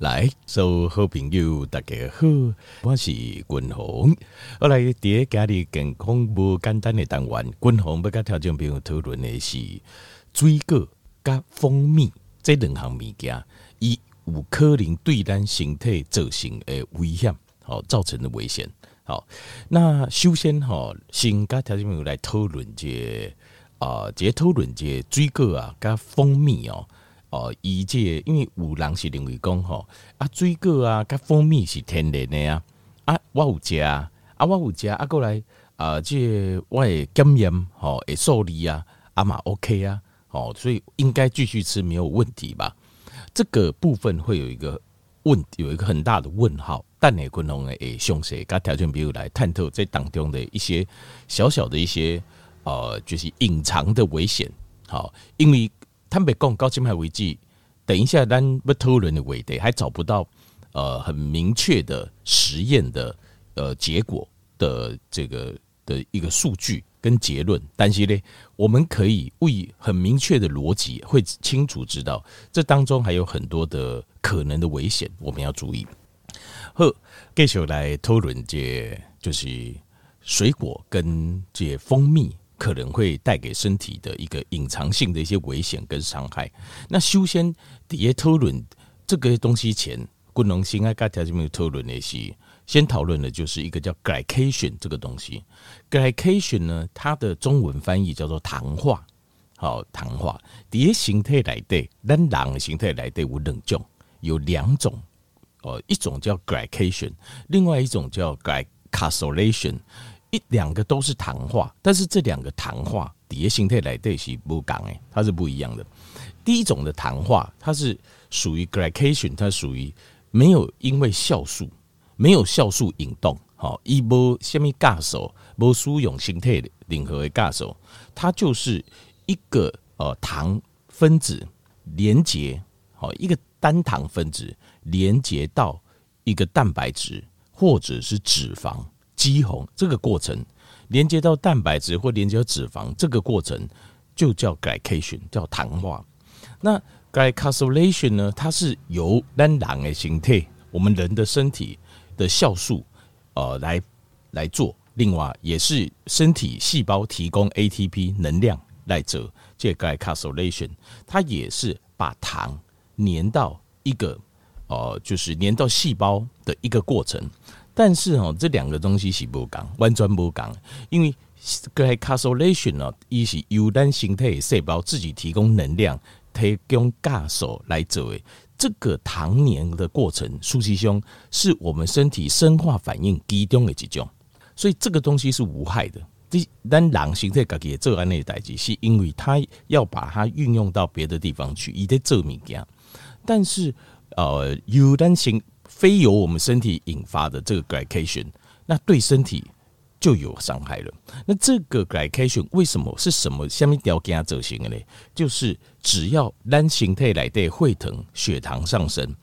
来，所有好朋友大家好，我是君鸿。后来第一家的健康无简单的单元，君鸿要跟听众朋友讨论的是水果加蜂蜜这两项物件，伊有可能对咱身体造成的危险，好造成的危险。好，那首先哈，先跟听众朋友来讨论这啊，这讨论这水果啊加蜂蜜哦。哦，伊这个、因为有人是认为讲吼啊，水果啊，甲蜂蜜是天然的啊，啊，我有食啊，啊，我有食啊，过来啊，这个、我会检验吼，会受理啊，啊嘛 OK 啊，哦，所以应该继续吃没有问题吧？这个部分会有一个问，有一个很大的问号。但你可能会详细甲条件，比如来探讨这当中的一些小小的一些呃，就是隐藏的危险。好，因为。坦白讲，到今还为止，等一下咱不讨论的话题还找不到呃很明确的实验的呃结果的这个的一个数据跟结论，但是呢，我们可以为很明确的逻辑，会清楚知道这当中还有很多的可能的危险，我们要注意。好，继续来讨论这就是水果跟这蜂蜜。可能会带给身体的一个隐藏性的一些危险跟伤害。那修先第一讨论这个东西前，不能先爱跟大家讨论那些，先讨论的就是一个叫 glycation 这个东西。glycation 呢，它的中文翻译叫做糖化。好，糖化。第一形态来的，咱人的形态来的有两种，有两种。哦，一种叫 glycation，另外一种叫 glycosylation。一两个都是糖化，但是这两个糖化底下形态来对是不讲诶，它是不一样的。第一种的糖化，它是属于 glycation，它属于没有因为酵素没有酵素引动，好，一波下面尬手，波输用形态的联合为尬手，它就是一个呃糖分子连接，好，一个单糖分子连接到一个蛋白质或者是脂肪。肌红这个过程连接到蛋白质或连接到脂肪，这个过程就叫 glycation，叫糖化。那 glycosylation 呢？它是由单糖的形态，我们人的身体的酵素呃来来做，另外也是身体细胞提供 ATP 能量来做这 glycosylation，它也是把糖粘到一个呃，就是粘到细胞的一个过程。但是哦，这两个东西是不讲，完全不讲，因为 glycosylation 呢，一是由单形态细胞自己提供能量，提供酵素来做的这个糖粘的过程，苏西兄是我们身体生化反应其中的一种，所以这个东西是无害的。这但狼形态自己做安内代志，是因为它要把它运用到别的地方去，伊得做物件。但是呃，由单形。非由我们身体引发的这个 glycation，那对身体就有伤害了。那这个 glycation 为什么是什么下面条件走行的呢？就是只要单形态来的会疼，血糖上升，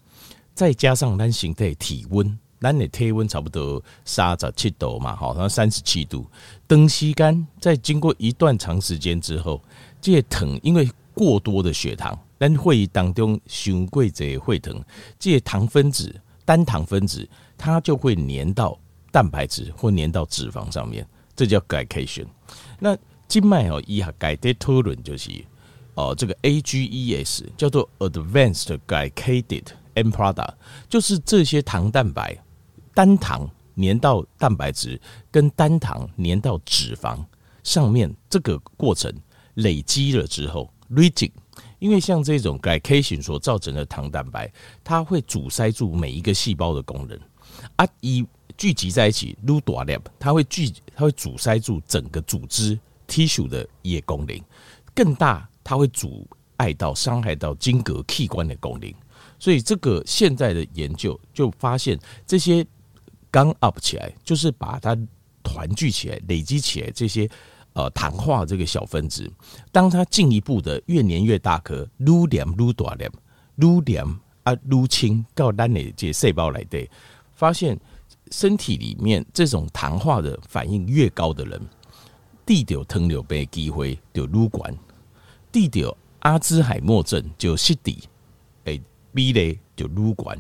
再加上单形态体温，单的体温差不多三十七度嘛，好，像三十七度，登吸干，在经过一段长时间之后，这些疼因为过多的血糖，但会议当中胸贵者会疼，这些糖分子。单糖分子，它就会粘到蛋白质或粘到脂肪上面，这叫 glycation。那静脉哦，以下改的讨论就是哦，这个 AGEs 叫做 Advanced Glycated End Product，就是这些糖蛋白单糖粘到蛋白质跟单糖粘到脂肪上面，这个过程累积了之后，reaching。因为像这种 glycation 所造成的糖蛋白，它会阻塞住每一个细胞的功能啊，一聚集在一起 ludoap，它会聚，它会阻塞住整个组织 tissue 的一些功能，更大，它会阻碍到伤害到筋骼器官的功能。所以这个现在的研究就发现，这些刚 up 起来，就是把它团聚起来、累积起来这些。呃，糖化这个小分子，当它进一步的越粘越大颗，愈粘愈大粒，愈粘啊愈轻，到咱的这细胞来对，发现身体里面这种糖化的反应越高的人，得到糖尿病机会就愈高，得到阿兹海默症就失智，诶，比例就愈高，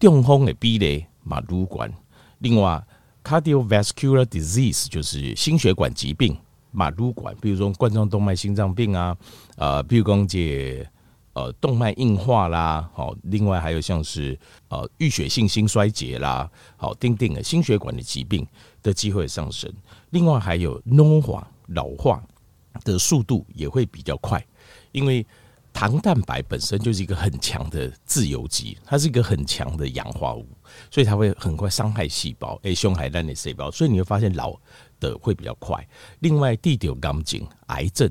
中风的比例嘛愈悬。另外，cardiovascular disease 就是心血管疾病马路管，比如说冠状动脉心脏病啊，呃，比如讲这呃动脉硬化啦，好，另外还有像是呃淤血性心衰竭啦，好，丁丁的心血管的疾病的机会上升。另外还有老化，老化的速度也会比较快，因为糖蛋白本身就是一个很强的自由基，它是一个很强的氧化物，所以它会很快伤害细胞，诶，伤害咱的细胞，所以你会发现老的会比较快。另外，地条感情癌症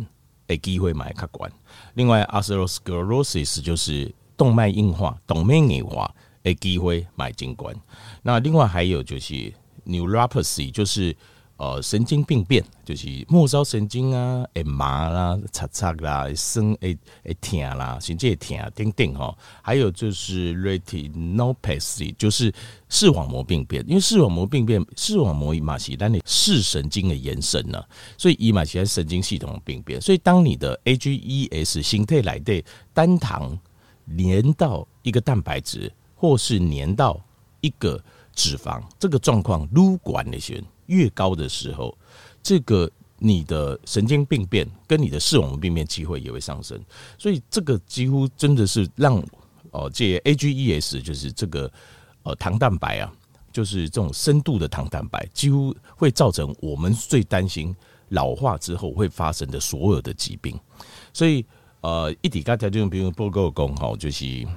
的机会蛮可观。另外，atherosclerosis 就是动脉硬化、动脉硬化的机会蛮精观。那另外还有就是 neuropathy，就是。呃，神经病变就是末梢神经啊，会麻啦、擦擦啦、生会会疼啦，甚至会疼等等哈。还有就是 retinopathy，就是视网膜病变。因为视网膜病变，视网膜嘛是咱的视神经的延伸呢，所以伊嘛是神经系统的病变。所以当你的 AGEs 形态来的单糖粘到一个蛋白质，或是粘到一个脂肪，这个状况撸管那些。越高的时候，这个你的神经病变跟你的视网膜病变机会也会上升，所以这个几乎真的是让哦，这 AGEs 就是这个呃糖蛋白啊，就是这种深度的糖蛋白，几乎会造成我们最担心老化之后会发生的所有的疾病。所以呃，一体咖条件，比如报告工哈，就是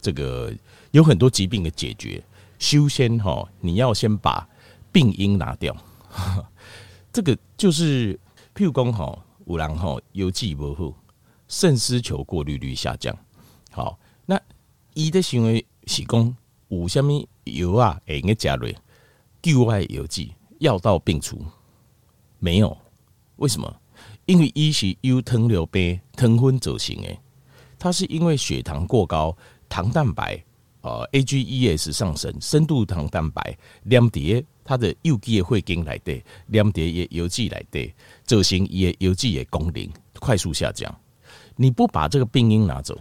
这个有很多疾病的解决，修仙哈，你要先把。病因拿掉，这个就是譬如讲吼，有人吼邮寄不好，肾丝球过滤率下降。好，那伊的行为是讲有虾米药啊，会用加瑞救爱邮寄药到病除，没有？为什么？因为伊是由糖尿病糖分造成的，它是因为血糖过高，糖蛋白呃 AGEs 上升，深度糖蛋白两叠。它的有机的血经来的，黏叠也邮寄来的，造成也邮寄的功能快速下降。你不把这个病因拿走，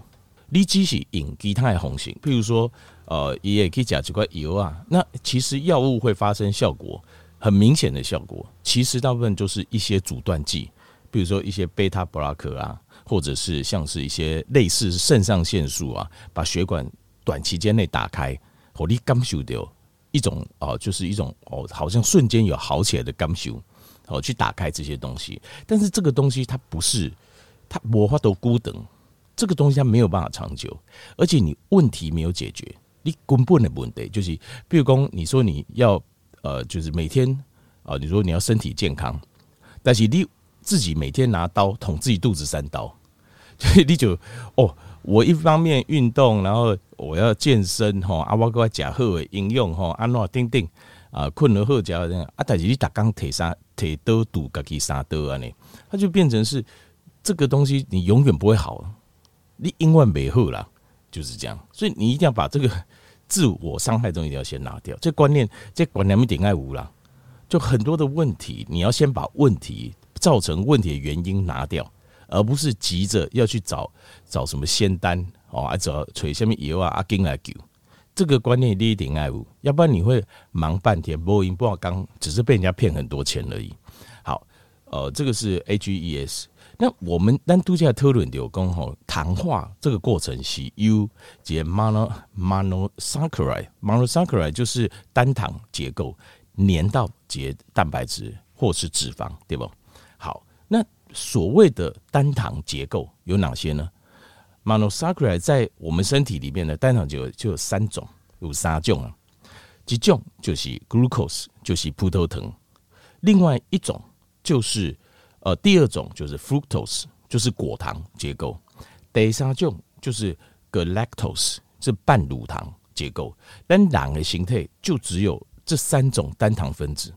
你只是引其他的红型，譬如说，呃，也可以加几块油啊。那其实药物会发生效果，很明显的效果，其实大部分就是一些阻断剂，比如说一些贝塔布拉克啊，或者是像是一些类似肾上腺素啊，把血管短期间内打开，火力感受掉。一种哦，就是一种哦，好像瞬间有好起来的感受，哦，去打开这些东西。但是这个东西它不是，它魔法都孤等，这个东西它没有办法长久，而且你问题没有解决，你根本的问题就是，比如说你说你要呃，就是每天啊，你说你要身体健康，但是你自己每天拿刀捅自己肚子三刀，所 以你就哦。我一方面运动，然后我要健身吼，啊，我搁食好诶营养吼，安怎等等啊，困了后脚啊，但是你打刚铁三铁刀堵家己三刀啊，呢，它就变成是这个东西，你永远不会好，你永远没好啦，就是这样。所以你一定要把这个自我伤害东西一定要先拿掉，这观念，这观念一定爱无啦。就很多的问题，你要先把问题造成问题的原因拿掉。而不是急着要去找找什么仙丹哦，啊找找什么药啊阿金来救，这个观念你一定爱有，要不然你会忙半天，不赢不好刚，只是被人家骗很多钱而已。好，呃，这个是 AGEs。那我们单独在讨论有讲吼，糖化这个过程是由这 mono monosaccharide monosaccharide 就是单糖结构粘到结蛋白质或是脂肪，对不？好，那。所谓的单糖结构有哪些呢？Monosaccharide 在我们身体里面的单糖结构就有三种，有三种啊。一种就是 glucose，就是葡萄糖；另外一种就是呃，第二种就是 fructose，就是果糖结构；第三种就是 galactose，是半乳糖结构。但两个形态就只有这三种单糖分子。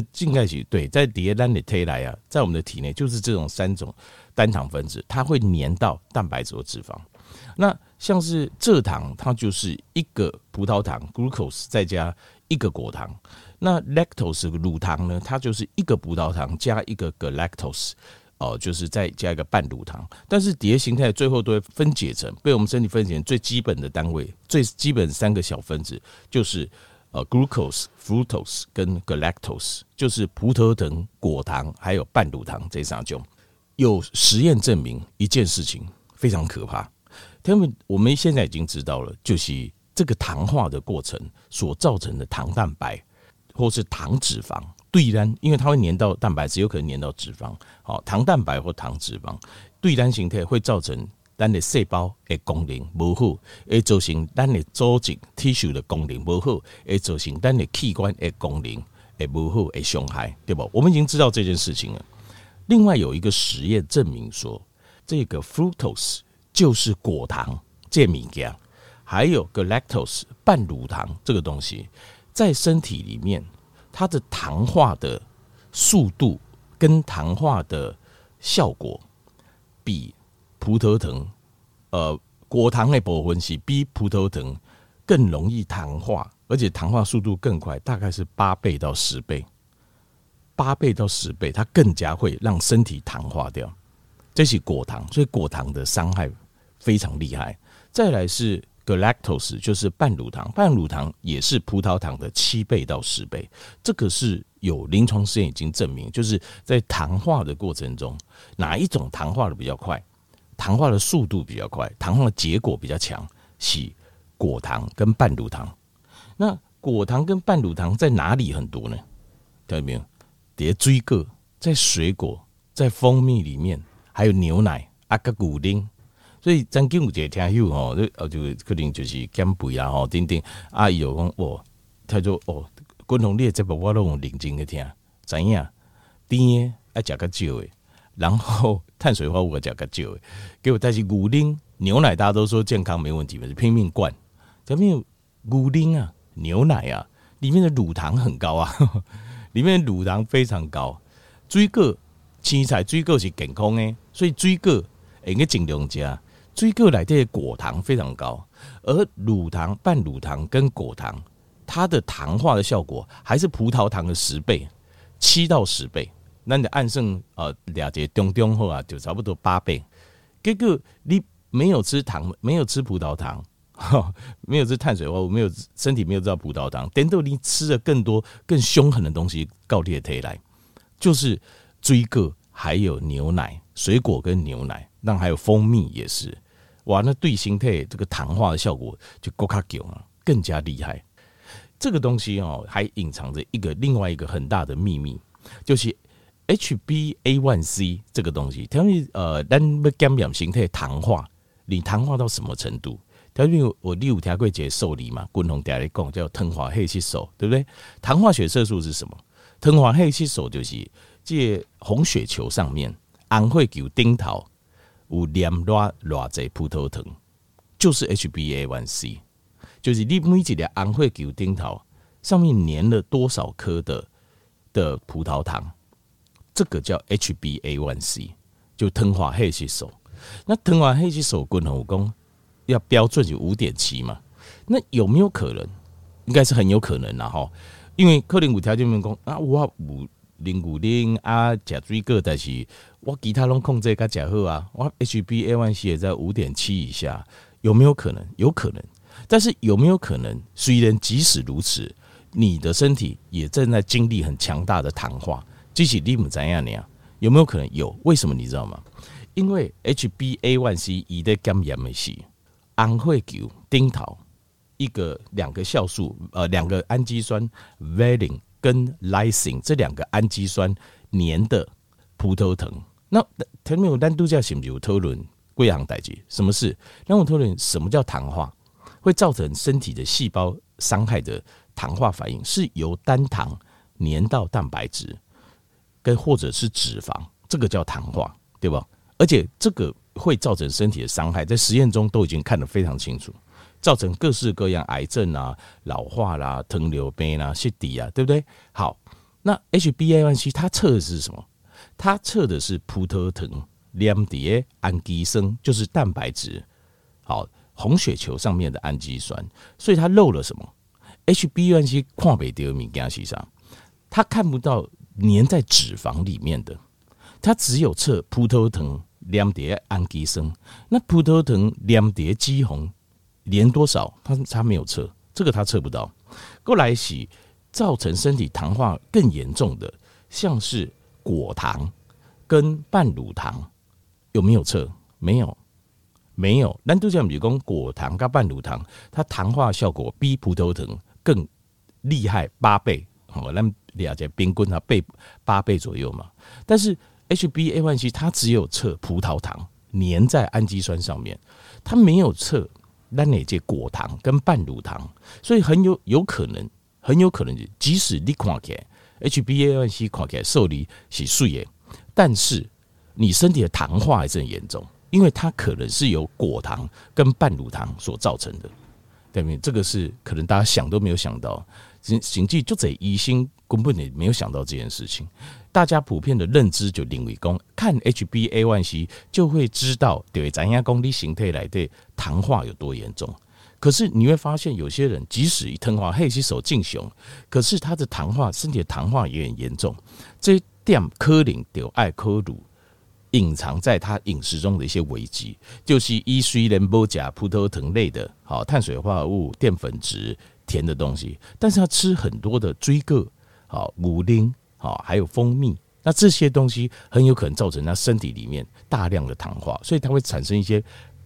这应该是对，在迭单的推来啊，在我们的体内就是这种三种单糖分子，它会粘到蛋白质和脂肪。那像是蔗糖，它就是一个葡萄糖 （glucose） 再加一个果糖。那 lactose 乳糖呢，它就是一个葡萄糖加一个 galactose，哦，就是再加一个半乳糖，但是底下形态最后都会分解成被我们身体分解成最基本的单位，最基本三个小分子就是呃 glucose、fructose 跟 galactose，就是葡萄糖、果糖还有半乳糖这三种。有实验证明一件事情非常可怕，他们我们现在已经知道了，就是这个糖化的过程所造成的糖蛋白或是糖脂肪。对单，因为它会粘到蛋白质，有可能粘到脂肪。好，糖蛋白或糖脂肪对单形态会造成咱的细胞的功能不好，会造成咱的组织 tissue 的功能不好，会造成咱的器官的功能会不好，会伤害，对不？我们已经知道这件事情了。另外有一个实验证明说，这个 fructose 就是果糖这物件，还有 galactose 半乳糖这个东西，在身体里面。它的糖化的速度跟糖化的效果，比葡萄糖，呃，果糖的部分是比葡萄糖更容易糖化，而且糖化速度更快，大概是八倍到十倍，八倍到十倍，它更加会让身体糖化掉。这是果糖，所以果糖的伤害非常厉害。再来是。Galactose 就是半乳糖，半乳糖也是葡萄糖的七倍到十倍，这个是有临床实验已经证明，就是在糖化的过程中，哪一种糖化的比较快，糖化的速度比较快，糖化的结果比较强，是果糖跟半乳糖。那果糖跟半乳糖在哪里很多呢？看到没有？叠追个在水果、在蜂蜜里面，还有牛奶、阿个古丁。所以曾经有一个听友吼，就就可能就是减肥啊吼，等等。阿姨有讲哦，他说哦，滚红列这部我都用认真去听，知影？甜的爱食较少的，然后碳水化合物食较少诶，给我带去牛奶、牛奶，大家都说健康没问题嘛，就拼命灌。前面有牛奶啊，牛奶啊，里面的乳糖很高啊，呵 呵里面的乳糖非常高。追个、青菜、追个是健康诶，所以追个应该尽量加，追个来的果糖非常高，而乳糖、半乳糖跟果糖，它的糖化的效果还是葡萄糖的十倍，七到十倍。那你按剩呃了解中中后啊，就差不多八倍。结果你没有吃糖，没有吃葡萄糖，没有吃碳水化合物，没有身体没有吃到葡萄糖，等到你吃了更多更凶狠的东西，告你的来，就是追个还有牛奶，水果跟牛奶，那还有蜂蜜也是。哇，那对形态这个糖化的效果就更加强了，更加厉害。这个东西哦，还隐藏着一个另外一个很大的秘密，就是 HbA1c 这个东西。它们呃，咱要减氧形态糖化，你糖化到什么程度？它因为我第五条会解受理嘛，共同大家讲叫糖化黑色素，对不对？糖化血色素是什么？糖化黑色素就是这红血球上面红血球顶头。有黏偌偌侪葡萄糖，就是 HbA1c，就是你每一个红血球顶头上面粘了多少颗的的葡萄糖，这个叫 HbA1c，就糖化黑色素。那糖化黑色素滚红功要标准就五点七嘛？那有没有可能？应该是很有可能啦哈，因为可能有条件员工啊，我五零五零啊，加水果，但是。我其他拢控制较较好啊，我 HbA1c 也在五点七以下，有没有可能？有可能，但是有没有可能？虽然即使如此，你的身体也正在经历很强大的糖化，即使你不怎样那样，有没有可能？有，为什么你知道吗？因为 HbA1c 伊的减盐的是红血球顶头一个两个酵素，呃，两个氨基酸 valine 跟 lysine 这两个氨基酸粘的葡萄糖。那前面有单独叫什么有讨论贵行代志？什么事？让我讨论什么叫糖化，会造成身体的细胞伤害的糖化反应，是由单糖粘到蛋白质，跟或者是脂肪，这个叫糖化，对吧？而且这个会造成身体的伤害，在实验中都已经看得非常清楚，造成各式各样癌症啊、老化啦、啊、糖尿病啊、血底啊，对不对？好，那 HbA1c 它测的是什么？它测的是葡萄糖粘的氨基酸，就是蛋白质，好，红血球上面的氨基酸，所以它漏了什么？HbA1c 看不到物件是啥？它看不到粘在脂肪里面的，它只有测葡萄糖黏蝶氨基酸，那葡萄糖黏蝶肌红连多少？它它没有测，这个它测不到。过来洗造成身体糖化更严重的，像是果糖跟半乳糖，有没有测？没有，没有。那都像比如讲果糖跟半乳糖，它糖化效果比葡萄糖更厉害八倍。好，那了解冰棍它倍八倍左右嘛。但是 HbA1c 它只有测葡萄糖粘在氨基酸上面，它没有测那哪些果糖跟半乳糖，所以很有有可能，很有可能，即使你看起来 HbA1c 看起来受力是水的，但是你身体的糖化还是很严重，因为它可能是由果糖跟半乳糖所造成的，对不对？这个是可能大家想都没有想到。行迹就这医生根本你没有想到这件事情，大家普遍的认知就认为讲看 HbA1c 就会知道对咱家功力形态来对糖化有多严重。可是你会发现有些人即使一糖化黑吸手进熊，可是他的糖化身体的糖化也很严重。这点可能就爱可鲁隐藏在他饮食中的一些危机，就是伊虽然不加葡萄糖类的好碳水化合物、淀粉质。甜的东西，但是他吃很多的水果，好牛奶，好还有蜂蜜，那这些东西很有可能造成他身体里面大量的糖化，所以它会产生一些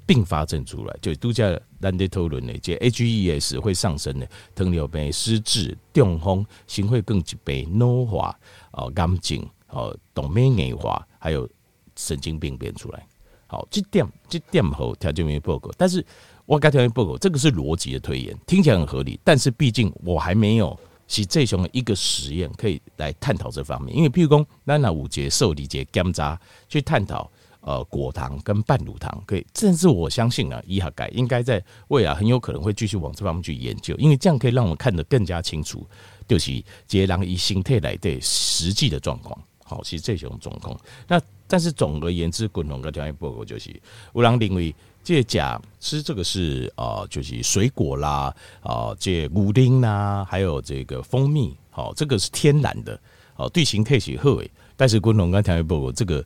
并发症出来，就都叫兰德托伦的，这 HES 会上升的，糖尿病、失智、中风、心血管疾病、脑化、哦癌症、哦动脉硬化，还有神经病变出来。好，这点这点好条件没报告，但是。我该条件报告，这个是逻辑的推演，听起来很合理，但是毕竟我还没有是这种一个实验可以来探讨这方面。因为譬如说，那那五节受理节甘渣去探讨呃果糖跟半乳糖，可以，甚至我相信啊，医学界应该在未来很有可能会继续往这方面去研究，因为这样可以让我们看得更加清楚，就是这人以形态来对实际的状况。好，其实这种状况，那但是总而言之，滚龙跟条件报告就是有人认为。这甲吃这个是啊，就是水果啦啊，这牛丁啦，还有这个蜂蜜，好，这个是天然的，好，对形态是好诶。但是，滚龙跟调味布这个，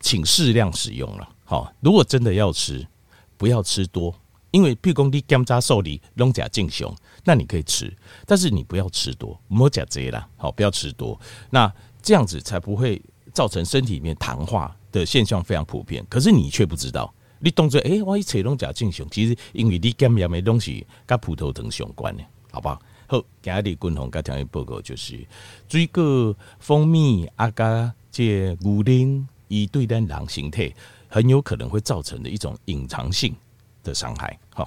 请适量使用了。好，如果真的要吃，不要吃多，因为譬如说你甘渣受理龙甲进熊，那你可以吃，但是你不要吃多，莫甲这啦，好，不要吃多，那这样子才不会造成身体里面糖化的现象非常普遍，可是你却不知道。你当作诶，我一切拢假正常，其实因为你检验的东西甲葡萄糖相关的，好不好？今日军方佮听伊报告就是水果、蜂蜜、啊，甲这牛奶，伊对咱人形态很有可能会造成的一种隐藏性的伤害。好，